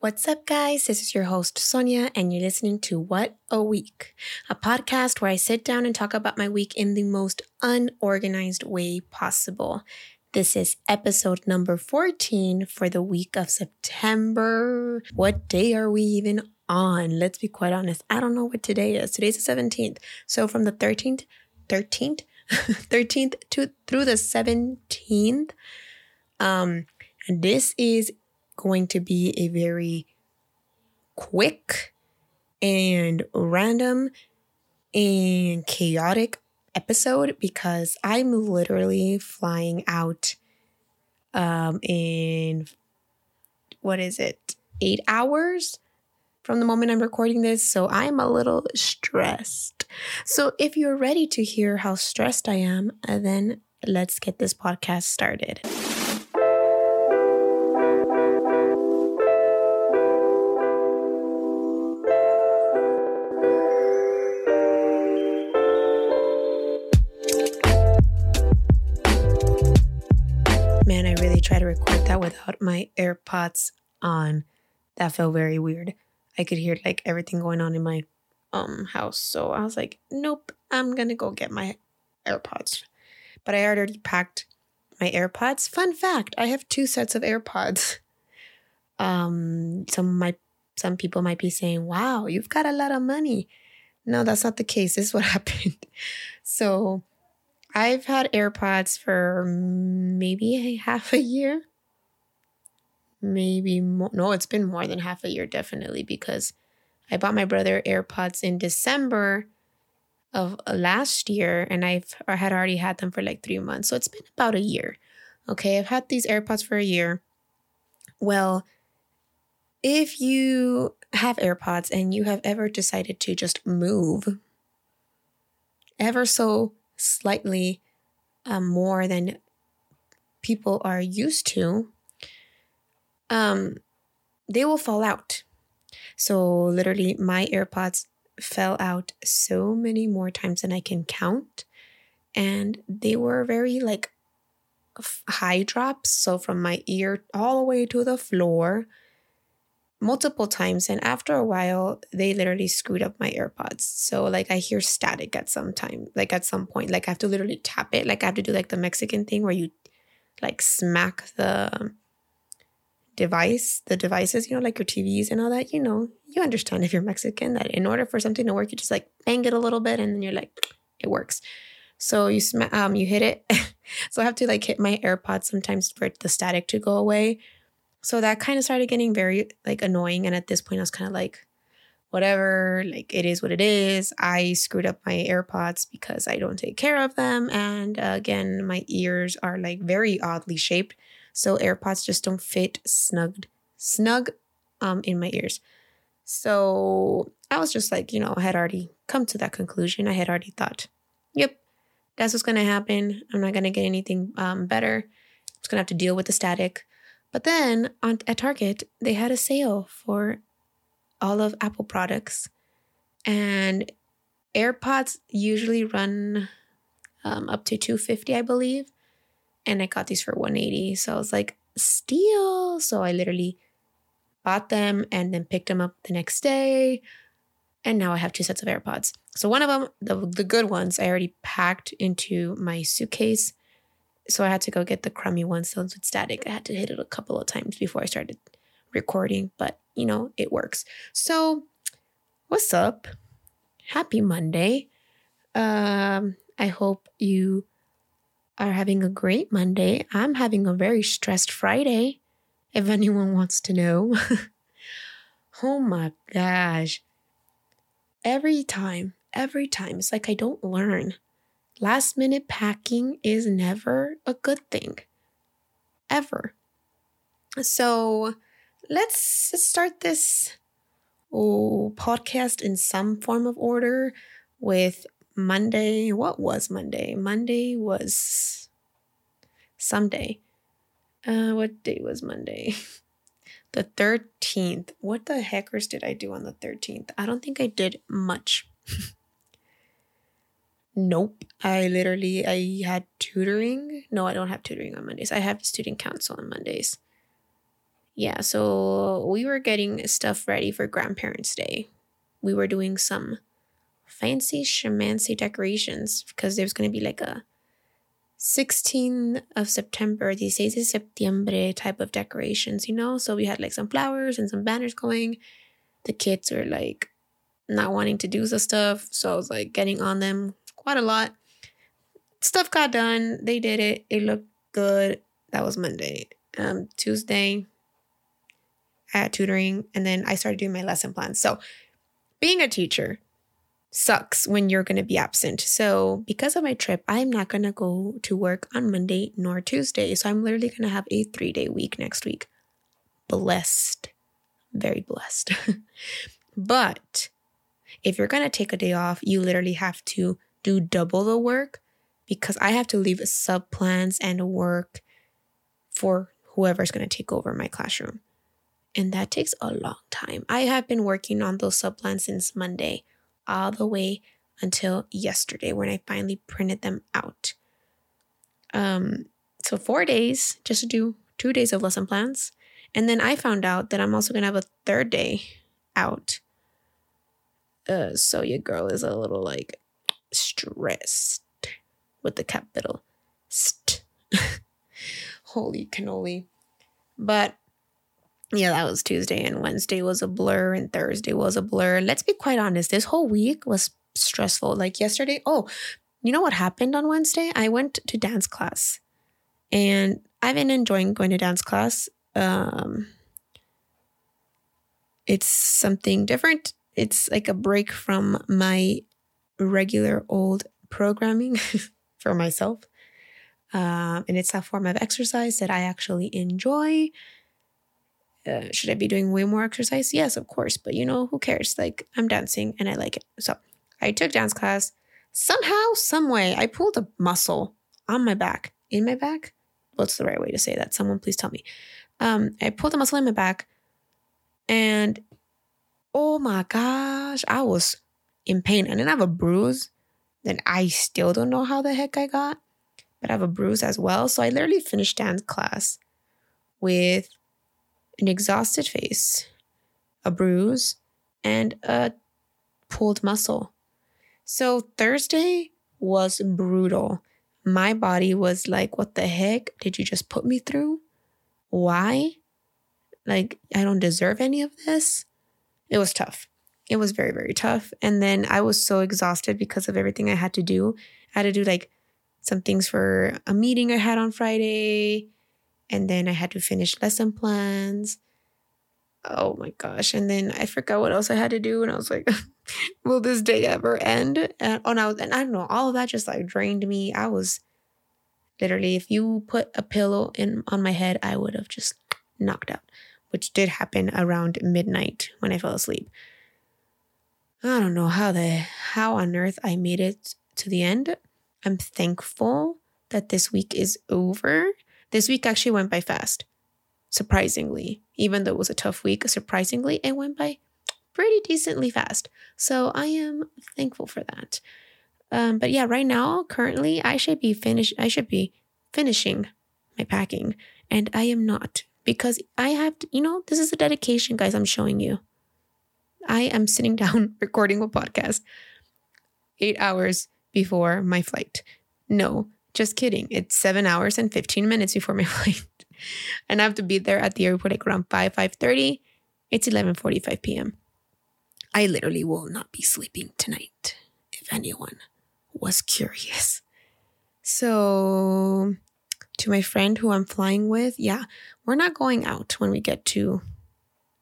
What's up, guys? This is your host, Sonia, and you're listening to What a Week, a podcast where I sit down and talk about my week in the most unorganized way possible. This is episode number 14 for the week of September. What day are we even on? Let's be quite honest. I don't know what today is. Today's the 17th. So from the 13th, 13th, 13th to through the 17th, um, this is going to be a very quick and random and chaotic episode because I'm literally flying out um in what is it? 8 hours from the moment I'm recording this, so I'm a little stressed. So if you're ready to hear how stressed I am, then let's get this podcast started. Without my AirPods on. That felt very weird. I could hear like everything going on in my um house. So I was like, nope, I'm gonna go get my AirPods. But I already packed my AirPods. Fun fact, I have two sets of AirPods. Um some my some people might be saying, Wow, you've got a lot of money. No, that's not the case. This is what happened. So I've had AirPods for maybe a half a year. Maybe more. No, it's been more than half a year, definitely, because I bought my brother AirPods in December of last year, and I've I had already had them for like three months. So it's been about a year. Okay, I've had these AirPods for a year. Well, if you have AirPods and you have ever decided to just move ever so slightly um, more than people are used to, um, they will fall out. So literally, my AirPods fell out so many more times than I can count, and they were very like high drops. So from my ear all the way to the floor, multiple times and after a while they literally screwed up my airpods so like i hear static at some time like at some point like i have to literally tap it like i have to do like the mexican thing where you like smack the device the devices you know like your tvs and all that you know you understand if you're mexican that in order for something to work you just like bang it a little bit and then you're like it works so you sm- um you hit it so i have to like hit my airpods sometimes for the static to go away so that kind of started getting very like annoying. And at this point, I was kind of like, whatever, like it is what it is. I screwed up my AirPods because I don't take care of them. And uh, again, my ears are like very oddly shaped. So AirPods just don't fit snugged, snug um, in my ears. So I was just like, you know, I had already come to that conclusion. I had already thought, yep, that's what's to happen. I'm not to get anything um, better. I'm just to have to deal with the static. But then on, at Target, they had a sale for all of Apple products. And AirPods usually run um, up to 250 I believe. And I got these for 180 So I was like, steal. So I literally bought them and then picked them up the next day. And now I have two sets of AirPods. So one of them, the, the good ones, I already packed into my suitcase so I had to go get the crummy ones, those with static. I had to hit it a couple of times before I started recording, but you know, it works. So, what's up? Happy Monday. Um, I hope you are having a great Monday. I'm having a very stressed Friday, if anyone wants to know. oh my gosh. Every time, every time, it's like I don't learn. Last minute packing is never a good thing. Ever. So let's start this oh, podcast in some form of order with Monday. What was Monday? Monday was Sunday. Uh, what day was Monday? the 13th. What the heckers did I do on the 13th? I don't think I did much. Nope. I literally I had tutoring. No, I don't have tutoring on Mondays. I have student council on Mondays. yeah, so we were getting stuff ready for Grandparents' Day. We were doing some fancy shamancy decorations because there's going to be like a 16th of September, 16 de septiembre type of decorations, you know? So we had like some flowers and some banners going. The kids were like not wanting to do the stuff. So I was like getting on them quite a lot. Stuff got done. They did it. It looked good. That was Monday. Um, Tuesday, I had tutoring, and then I started doing my lesson plans. So being a teacher, sucks when you're going to be absent. So, because of my trip, I'm not going to go to work on Monday nor Tuesday. So, I'm literally going to have a three day week next week. Blessed. Very blessed. but if you're going to take a day off, you literally have to do double the work because I have to leave sub plans and work for whoever's going to take over my classroom. And that takes a long time. I have been working on those sub plans since Monday all the way until yesterday when I finally printed them out. Um, so four days just to do two days of lesson plans. And then I found out that I'm also gonna have a third day out. Uh, so your girl is a little like stressed with the capital st. Holy cannoli. But yeah, that was Tuesday and Wednesday was a blur and Thursday was a blur. Let's be quite honest, this whole week was stressful. Like yesterday, oh, you know what happened on Wednesday? I went to dance class and I've been enjoying going to dance class. Um, it's something different. It's like a break from my regular old programming for myself. Um, and it's a form of exercise that I actually enjoy. Uh, should I be doing way more exercise? Yes, of course. But you know, who cares? Like, I'm dancing and I like it. So I took dance class. Somehow, some way, I pulled a muscle on my back. In my back? What's the right way to say that? Someone please tell me. Um, I pulled a muscle in my back and oh my gosh, I was in pain. And then I have a bruise that I still don't know how the heck I got, but I have a bruise as well. So I literally finished dance class with an exhausted face, a bruise, and a pulled muscle. So Thursday was brutal. My body was like, what the heck did you just put me through? Why? Like, I don't deserve any of this. It was tough. It was very, very tough. And then I was so exhausted because of everything I had to do. I had to do like some things for a meeting I had on Friday and then I had to finish lesson plans. Oh my gosh. And then I forgot what else I had to do. And I was like, will this day ever end? And, oh, no. And I don't know. All of that just like drained me. I was literally, if you put a pillow in on my head, I would have just knocked out, which did happen around midnight when I fell asleep. I don't know how the how on earth I made it to the end. I'm thankful that this week is over this week actually went by fast, surprisingly. Even though it was a tough week, surprisingly, it went by pretty decently fast. So I am thankful for that. Um, but yeah, right now, currently, I should be finished. I should be finishing my packing, and I am not because I have to. You know, this is a dedication, guys. I'm showing you. I am sitting down recording a podcast eight hours before my flight. No, just kidding. It's seven hours and 15 minutes before my flight. and I have to be there at the airport like around 5, 5.30. It's 11.45 p.m. I literally will not be sleeping tonight, if anyone was curious. So, to my friend who I'm flying with, yeah, we're not going out when we get to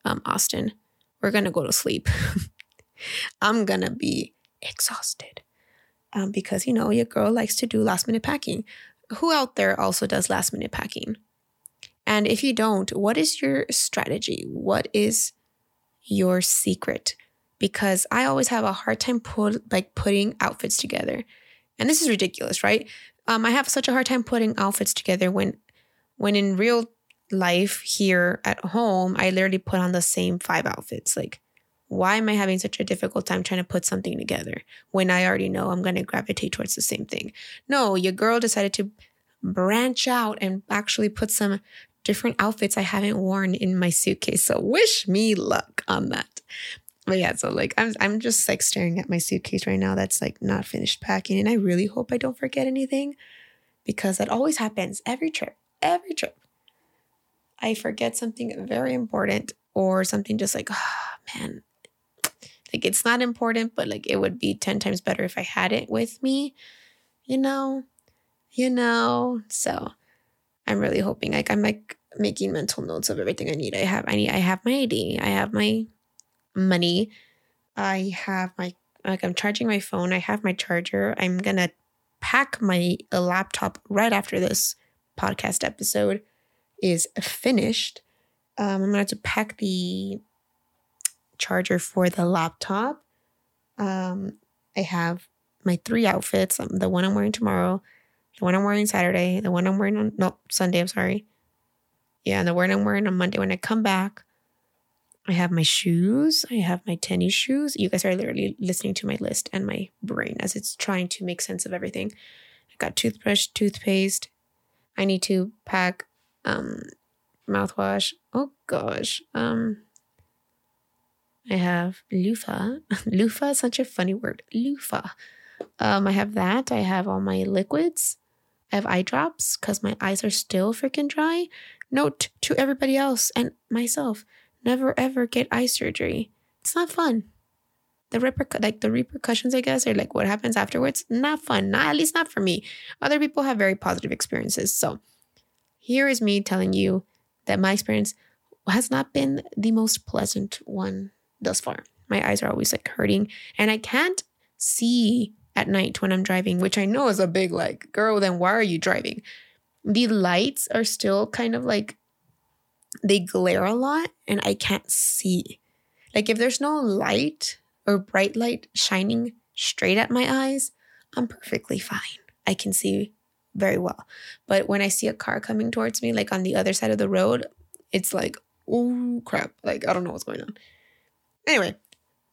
um, Austin. We're going to go to sleep. I'm going to be exhausted um, because you know your girl likes to do last minute packing. Who out there also does last minute packing? And if you don't, what is your strategy? What is your secret? Because I always have a hard time put like putting outfits together, and this is ridiculous, right? Um, I have such a hard time putting outfits together when, when in real life here at home, I literally put on the same five outfits. Like why am I having such a difficult time trying to put something together when I already know I'm going to gravitate towards the same thing? No, your girl decided to branch out and actually put some different outfits I haven't worn in my suitcase. So wish me luck on that. But yeah, so like I'm I'm just like staring at my suitcase right now that's like not finished packing. And I really hope I don't forget anything because that always happens every trip. Every trip. I forget something very important or something just like, oh man, like it's not important, but like it would be 10 times better if I had it with me, you know? You know? So I'm really hoping like I'm like making mental notes of everything I need. I have I need I have my ID, I have my money, I have my like I'm charging my phone, I have my charger. I'm gonna pack my laptop right after this podcast episode is finished. Um, I'm gonna have to pack the charger for the laptop. Um, I have my three outfits: um, the one I'm wearing tomorrow, the one I'm wearing Saturday, the one I'm wearing on no Sunday. I'm sorry. Yeah, and the one I'm wearing on Monday when I come back. I have my shoes. I have my tennis shoes. You guys are literally listening to my list and my brain as it's trying to make sense of everything. I got toothbrush, toothpaste. I need to pack um mouthwash. Oh gosh. Um I have loofah. loofah is such a funny word. Loofah. Um, I have that. I have all my liquids. I have eye drops because my eyes are still freaking dry. Note to everybody else and myself: never ever get eye surgery. It's not fun. The repercu- like the repercussions, I guess, or like what happens afterwards, not fun. Not at least not for me. Other people have very positive experiences. So here is me telling you that my experience has not been the most pleasant one thus far. My eyes are always like hurting, and I can't see at night when I'm driving, which I know is a big like, girl, then why are you driving? The lights are still kind of like they glare a lot and I can't see. Like if there's no light or bright light shining straight at my eyes, I'm perfectly fine. I can see very well. But when I see a car coming towards me, like on the other side of the road, it's like, oh crap. Like I don't know what's going on. Anyway,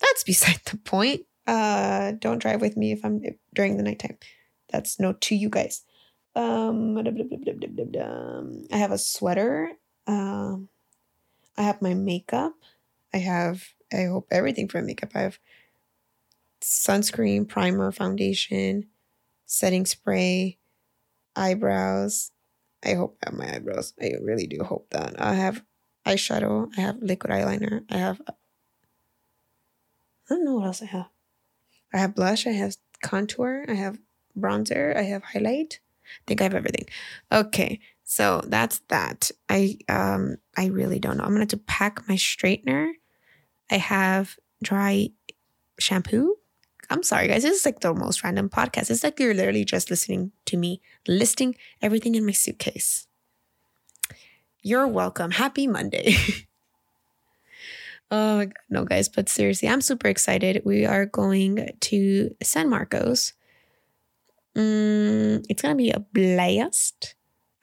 that's beside the point. Uh, don't drive with me if I'm during the nighttime. That's no to you guys. Um, I have a sweater. Um, I have my makeup. I have, I hope everything for makeup. I have sunscreen, primer, foundation, setting spray, eyebrows. I hope I have my eyebrows. I really do hope that. I have eyeshadow. I have liquid eyeliner. I have I don't know what else I have. I have blush, I have contour, I have bronzer, I have highlight. I think I have everything. Okay, so that's that. I um I really don't know. I'm gonna have to pack my straightener. I have dry shampoo. I'm sorry, guys. This is like the most random podcast. It's like you're literally just listening to me listing everything in my suitcase. You're welcome. Happy Monday. Oh no, guys! But seriously, I'm super excited. We are going to San Marcos. Mm, it's gonna be a blast.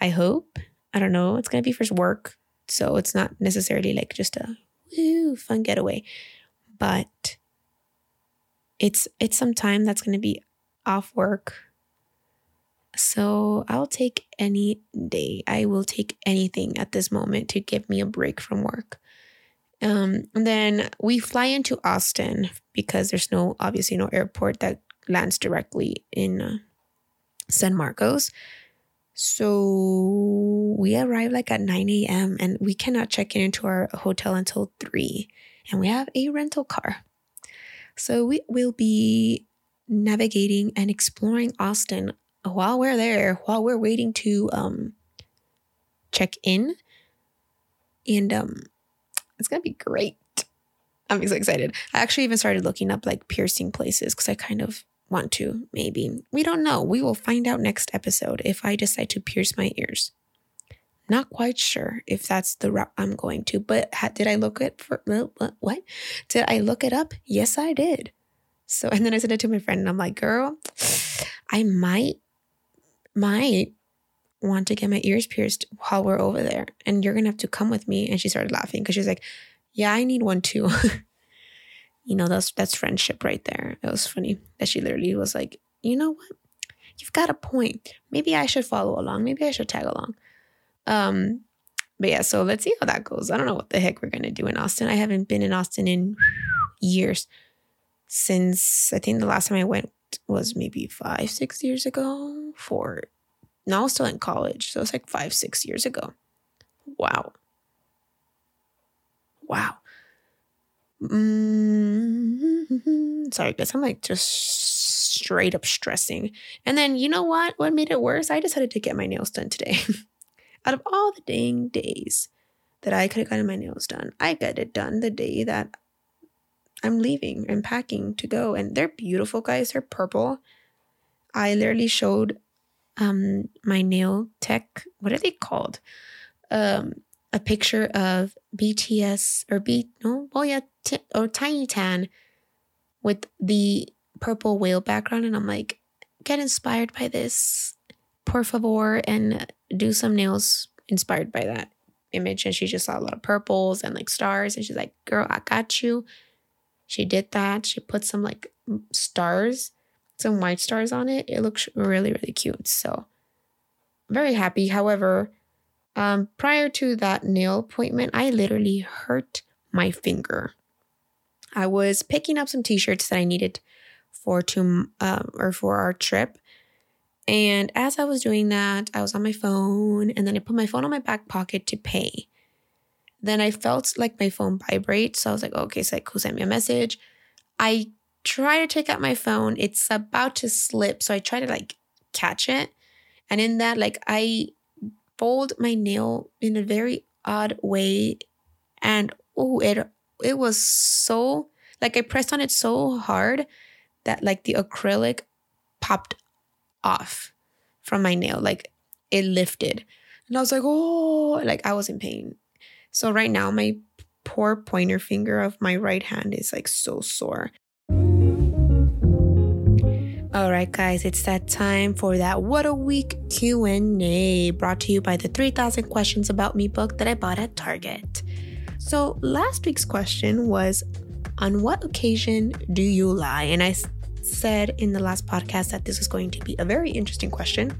I hope. I don't know. It's gonna be for work, so it's not necessarily like just a woo fun getaway, but it's it's some time that's gonna be off work. So I'll take any day. I will take anything at this moment to give me a break from work. Um, and then we fly into Austin because there's no, obviously, no airport that lands directly in uh, San Marcos. So we arrive like at 9 a.m. and we cannot check in into our hotel until 3. And we have a rental car. So we will be navigating and exploring Austin while we're there, while we're waiting to um, check in. And um, it's gonna be great. I'm so excited. I actually even started looking up like piercing places because I kind of want to. Maybe we don't know. We will find out next episode if I decide to pierce my ears. Not quite sure if that's the route I'm going to, but did I look it for uh, what? Did I look it up? Yes, I did. So, and then I sent it to my friend, and I'm like, girl, I might, might want to get my ears pierced while we're over there and you're gonna have to come with me and she started laughing because she's like yeah i need one too you know that's that's friendship right there it was funny that she literally was like you know what you've got a point maybe i should follow along maybe i should tag along um But yeah, so let's see how that goes. I don't know what the heck we're gonna do in Austin. I haven't been in Austin in years. Since I think the last time I went was maybe five, six years ago. For now, I was still in college. So it's like five, six years ago. Wow. Wow. Mm-hmm. Sorry, guys. I'm like just straight up stressing. And then you know what? What made it worse? I decided to get my nails done today. Out of all the dang days that I could have gotten my nails done, I got it done the day that I'm leaving and packing to go. And they're beautiful, guys. They're purple. I literally showed um my nail tech, what are they called? Um a picture of BTS or B no, well yeah, t- or Tiny Tan with the purple whale background, and I'm like, get inspired by this, por favor, and do some nails inspired by that image. And she just saw a lot of purples and like stars, and she's like, girl, I got you. She did that. She put some like stars, some white stars on it. It looks really, really cute. So very happy. However, um, prior to that nail appointment, I literally hurt my finger. I was picking up some t-shirts that I needed for to um, or for our trip. And as I was doing that, I was on my phone and then I put my phone on my back pocket to pay. Then I felt like my phone vibrate. So I was like, okay, so like, who sent me a message? I try to take out my phone. It's about to slip. So I try to like catch it. And in that, like I fold my nail in a very odd way. And oh, it it was so like I pressed on it so hard that like the acrylic popped off from my nail. Like it lifted. And I was like, oh, like I was in pain. So right now, my poor pointer finger of my right hand is like so sore. All right, guys, it's that time for that What a Week Q&A brought to you by the 3000 Questions About Me book that I bought at Target. So, last week's question was on what occasion do you lie? And I said in the last podcast that this was going to be a very interesting question.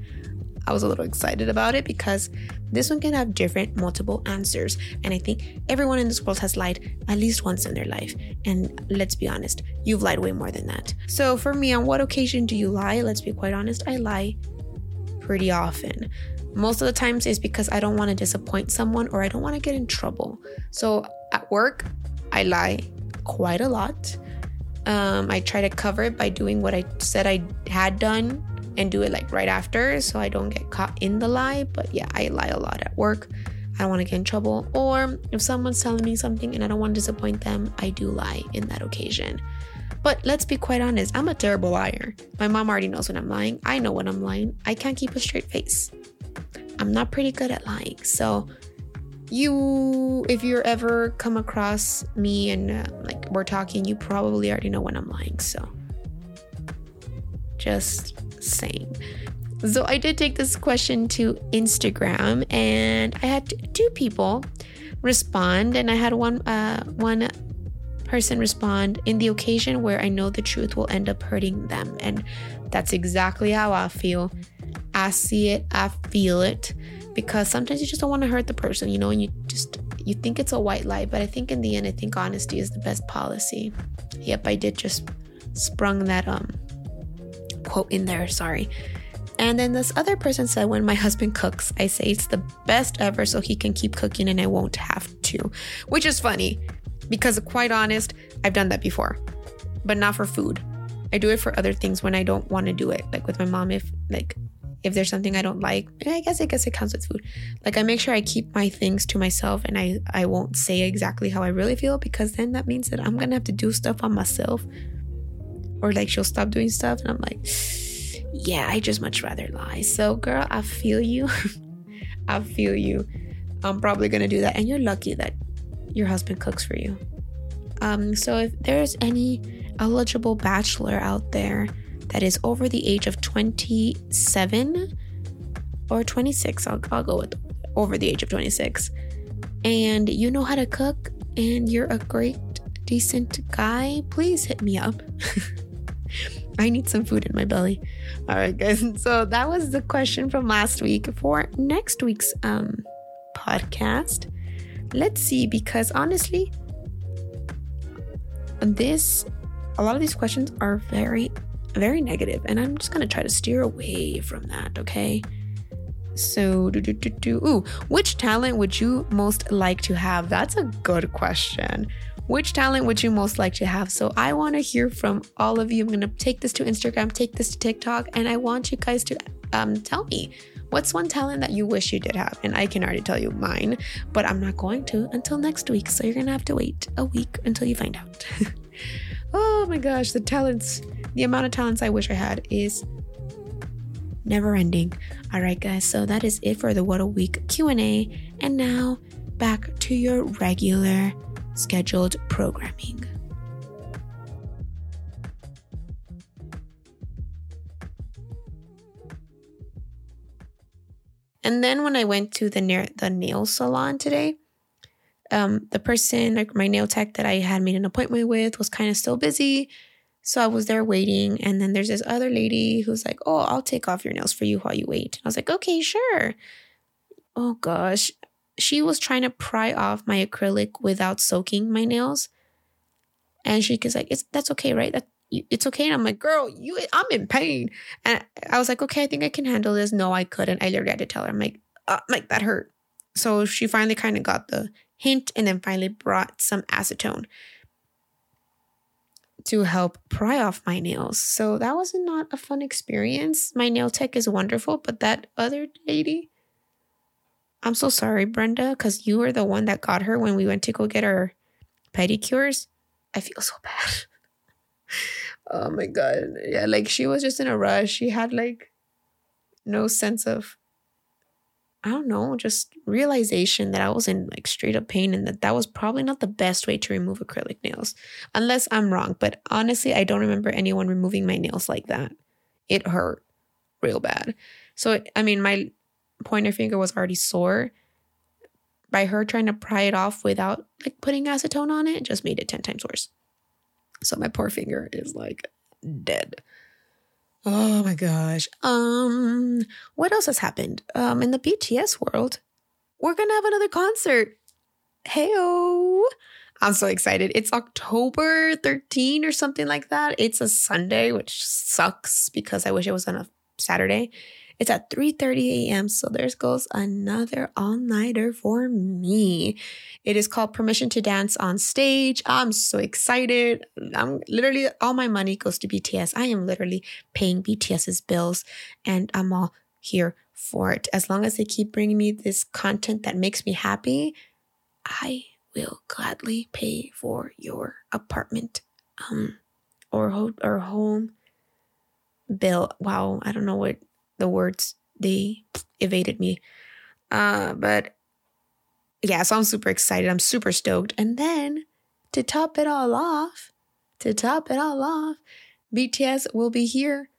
I was a little excited about it because this one can have different, multiple answers. And I think everyone in this world has lied at least once in their life. And let's be honest, you've lied way more than that. So for me, on what occasion do you lie? Let's be quite honest, I lie pretty often. Most of the times is because I don't want to disappoint someone or I don't want to get in trouble. So at work, I lie quite a lot. Um, I try to cover it by doing what I said I had done and do it like right after so I don't get caught in the lie. But yeah, I lie a lot at work. I don't want to get in trouble. Or if someone's telling me something and I don't want to disappoint them, I do lie in that occasion. But let's be quite honest, I'm a terrible liar. My mom already knows when I'm lying. I know when I'm lying. I can't keep a straight face. I'm not pretty good at lying. So you if you're ever come across me and uh, like we're talking you probably already know when i'm lying so just saying so i did take this question to instagram and i had two people respond and i had one uh one person respond in the occasion where i know the truth will end up hurting them. And that's exactly how i feel. I see it i feel it because sometimes you just don't want to hurt the person, you know, and you just you think it's a white lie, but I think in the end I think honesty is the best policy. Yep, I did just sprung that um quote in there, sorry. And then this other person said, when my husband cooks, I say it's the best ever so he can keep cooking and I won't have to. Which is funny because, quite honest, I've done that before, but not for food. I do it for other things when I don't want to do it. Like with my mom, if like if there's something I don't like, I guess I guess it counts with food. Like I make sure I keep my things to myself and I I won't say exactly how I really feel because then that means that I'm gonna have to do stuff on myself. Or like she'll stop doing stuff and I'm like, yeah, I just much rather lie. So girl, I feel you. I feel you. I'm probably gonna do that. And you're lucky that your husband cooks for you. Um, so if there's any eligible bachelor out there that is over the age of 27 or 26. I'll, I'll go with over the age of 26. And you know how to cook and you're a great, decent guy, please hit me up. I need some food in my belly. All right, guys. So that was the question from last week. For next week's um podcast. Let's see, because honestly, this a lot of these questions are very, very negative, and I'm just gonna try to steer away from that, okay? So, do, do, do, do. Ooh, which talent would you most like to have? That's a good question. Which talent would you most like to have? So, I want to hear from all of you. I'm going to take this to Instagram, take this to TikTok, and I want you guys to um, tell me what's one talent that you wish you did have? And I can already tell you mine, but I'm not going to until next week. So, you're going to have to wait a week until you find out. oh my gosh, the talents, the amount of talents I wish I had is never ending. All right, guys. So that is it for the What a Week Q&A. And now back to your regular scheduled programming. And then when I went to the near the nail salon today, um, the person, like my nail tech that I had made an appointment with, was kind of still busy. So I was there waiting, and then there's this other lady who's like, "Oh, I'll take off your nails for you while you wait." I was like, "Okay, sure." Oh gosh, she was trying to pry off my acrylic without soaking my nails, and she was like, "It's that's okay, right? That it's okay." And I'm like, "Girl, you, I'm in pain." And I was like, "Okay, I think I can handle this." No, I couldn't. I literally had to tell her, "I'm like, uh, like that hurt." So she finally kind of got the hint, and then finally brought some acetone to help pry off my nails. So that was not a fun experience. My nail tech is wonderful, but that other lady, I'm so sorry, Brenda, because you were the one that got her when we went to go get our pedicures. I feel so bad. oh my God. Yeah, like she was just in a rush. She had like no sense of I don't know, just realization that I was in like straight up pain and that that was probably not the best way to remove acrylic nails, unless I'm wrong. But honestly, I don't remember anyone removing my nails like that. It hurt real bad. So, I mean, my pointer finger was already sore. By her trying to pry it off without like putting acetone on it, just made it 10 times worse. So, my poor finger is like dead. Oh my gosh. Um, what else has happened? Um, in the BTS world, we're gonna have another concert. Heyo. I'm so excited. It's October 13 or something like that. It's a Sunday, which sucks because I wish it was on a Saturday. It's at 3:30 a.m. So there goes another all-nighter for me. It is called Permission to Dance on Stage. I'm so excited. I'm literally all my money goes to BTS. I am literally paying BTS's bills and I'm all here for it. As long as they keep bringing me this content that makes me happy, I will gladly pay for your apartment um or ho- or home bill. Wow, I don't know what the words they evaded me. Uh, but yeah, so I'm super excited. I'm super stoked. And then to top it all off, to top it all off, BTS will be here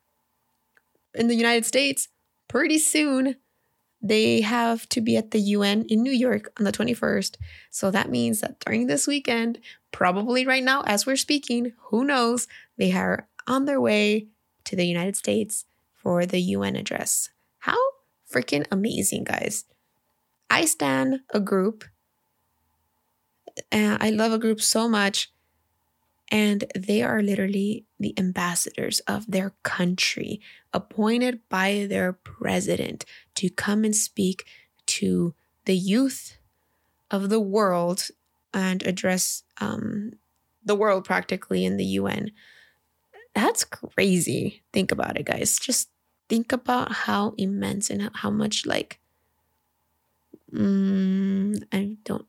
in the United States pretty soon. They have to be at the UN in New York on the 21st. So that means that during this weekend, probably right now as we're speaking, who knows, they are on their way to the United States for the UN address. How freaking amazing, guys. I stand a group. And I love a group so much. And they are literally the ambassadors of their country, appointed by their president to come and speak to the youth of the world and address um, the world practically in the UN. That's crazy. Think about it, guys. Just think about how immense and how much like mm, I don't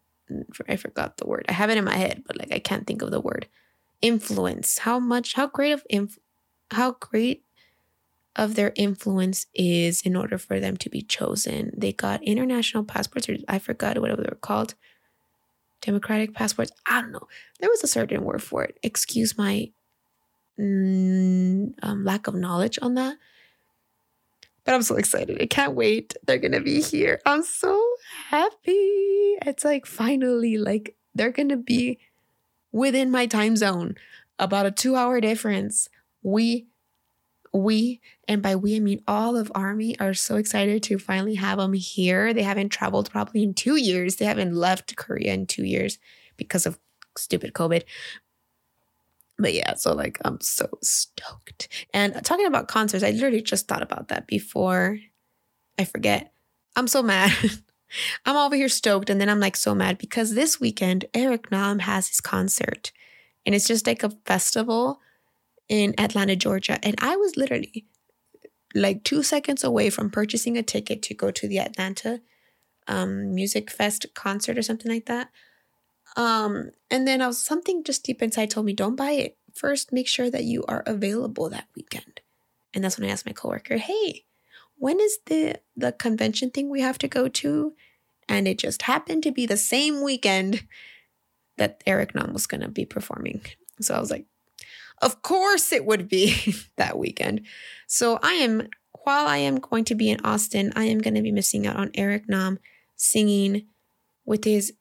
I forgot the word. I have it in my head, but like I can't think of the word. Influence. How much how great of inf- how great of their influence is in order for them to be chosen. They got international passports or I forgot what they were called. Democratic passports. I don't know. There was a certain word for it. Excuse my mm, um, lack of knowledge on that. But I'm so excited. I can't wait. They're going to be here. I'm so happy. It's like finally, like they're going to be within my time zone, about a two hour difference. We we, and by we, I mean all of Army, are so excited to finally have them here. They haven't traveled probably in two years. They haven't left Korea in two years because of stupid COVID. But yeah, so like I'm so stoked. And talking about concerts, I literally just thought about that before I forget. I'm so mad. I'm over here stoked, and then I'm like so mad because this weekend Eric Nam has his concert, and it's just like a festival in Atlanta, Georgia. And I was literally like two seconds away from purchasing a ticket to go to the Atlanta um, Music Fest concert or something like that. Um, and then I was something just deep inside told me, don't buy it. First, make sure that you are available that weekend. And that's when I asked my coworker, hey, when is the the convention thing we have to go to? And it just happened to be the same weekend that Eric Nam was gonna be performing. So I was like, of course it would be that weekend. So I am, while I am going to be in Austin, I am going to be missing out on Eric Nam singing with his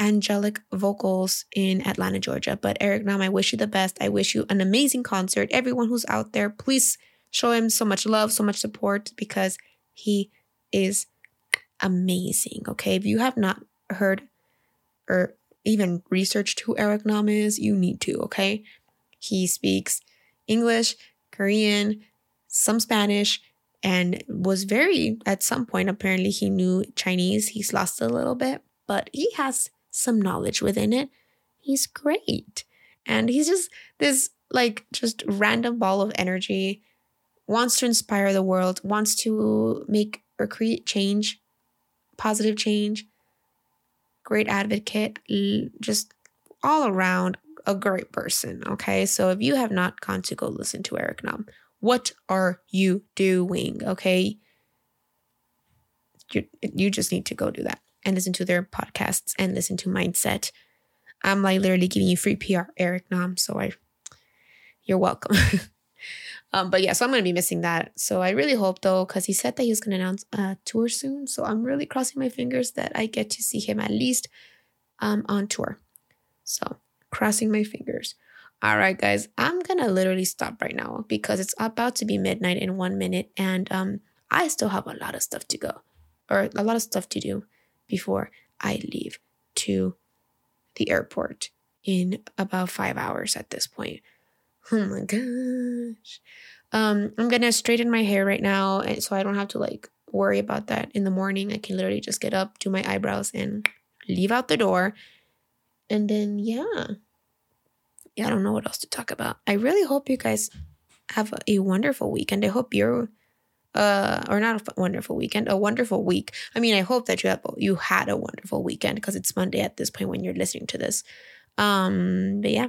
angelic vocals in Atlanta, Georgia. But Eric Nam, I wish you the best. I wish you an amazing concert. Everyone who's out there, please show him so much love, so much support because he is amazing. Okay. If you have not heard or even researched who Eric Nam is, you need to. Okay. He speaks English, Korean, some Spanish, and was very, at some point, apparently, he knew Chinese. He's lost a little bit, but he has some knowledge within it. He's great. And he's just this, like, just random ball of energy, wants to inspire the world, wants to make or create change, positive change, great advocate, just all around a great person. Okay. So if you have not gone to go listen to Eric Nam, what are you doing? Okay. You, you just need to go do that and listen to their podcasts and listen to Mindset. I'm like literally giving you free PR, Eric Nam. So I, you're welcome. um, but yeah, so I'm to be missing that. So I really hope though, because he said that he was to announce a tour soon. So I'm really crossing my fingers that I get to see him at least um, on tour. So crossing my fingers. All right, guys, I'm gonna literally stop right now because it's about to be midnight in one minute, and um, I still have a lot of stuff to go, or a lot of stuff to do before I leave to the airport in about five hours at this point. Oh my gosh. Um, I'm gonna straighten my hair right now, and so I don't have to like worry about that in the morning. I can literally just get up, do my eyebrows, and leave out the door and then, yeah. Yeah, I don't know what else to talk about. I really hope you guys have a wonderful weekend. I hope you're uh or not a wonderful weekend, a wonderful week. I mean, I hope that you have you had a wonderful weekend because it's Monday at this point when you're listening to this. Um, but yeah.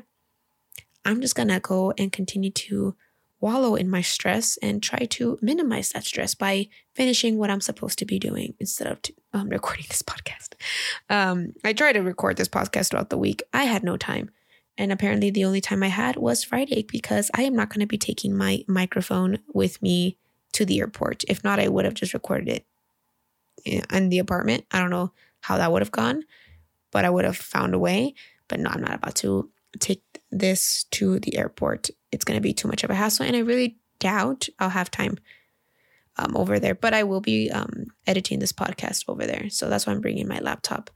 I'm just gonna go and continue to wallow in my stress and try to minimize that stress by finishing what I'm supposed to be doing instead of um, recording this podcast. Um, I tried to record this podcast throughout the week. I had no time. And apparently, the only time I had was Friday because I am not going to be taking my microphone with me to the airport. If not, I would have just recorded it in the apartment. I don't know how that would have gone, but I would have found a way. But no, I'm not about to take this to the airport. It's going to be too much of a hassle. And I really doubt I'll have time um, over there. But I will be um, editing this podcast over there. So that's why I'm bringing my laptop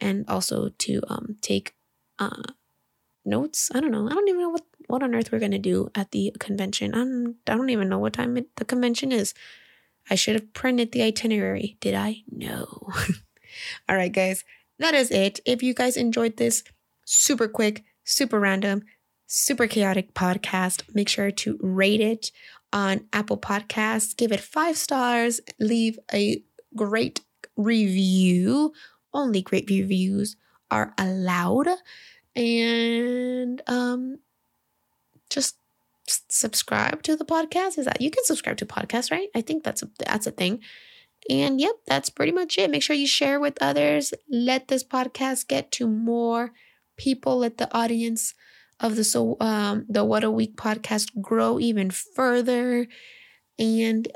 and also to um, take uh, notes. I don't know. I don't even know what, what on earth we're going to do at the convention. I'm, I don't even know what time it, the convention is. I should have printed the itinerary. Did I? No. All right, guys. That is it. If you guys enjoyed this, super quick, super random, super chaotic podcast. Make sure to rate it on Apple Podcasts, give it five stars, leave a great review. Only great reviews are allowed. And um just subscribe to the podcast. Is that you can subscribe to podcasts, right? I think that's a that's a thing. And yep, that's pretty much it. Make sure you share with others. Let this podcast get to more people, let the audience of the so um the What a Week podcast grow even further. And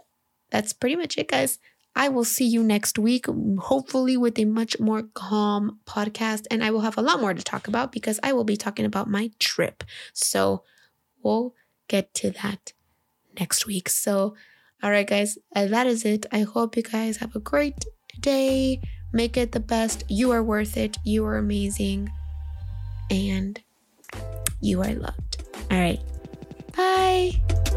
that's pretty much it, guys. I will see you next week, hopefully with a much more calm podcast. And I will have a lot more to talk about because I will be talking about my trip. So we'll get to that next week. So, all right, guys, uh, that is it. I hope you guys have a great day. Make it the best. You are worth it. You are amazing. And you are loved. All right. Bye.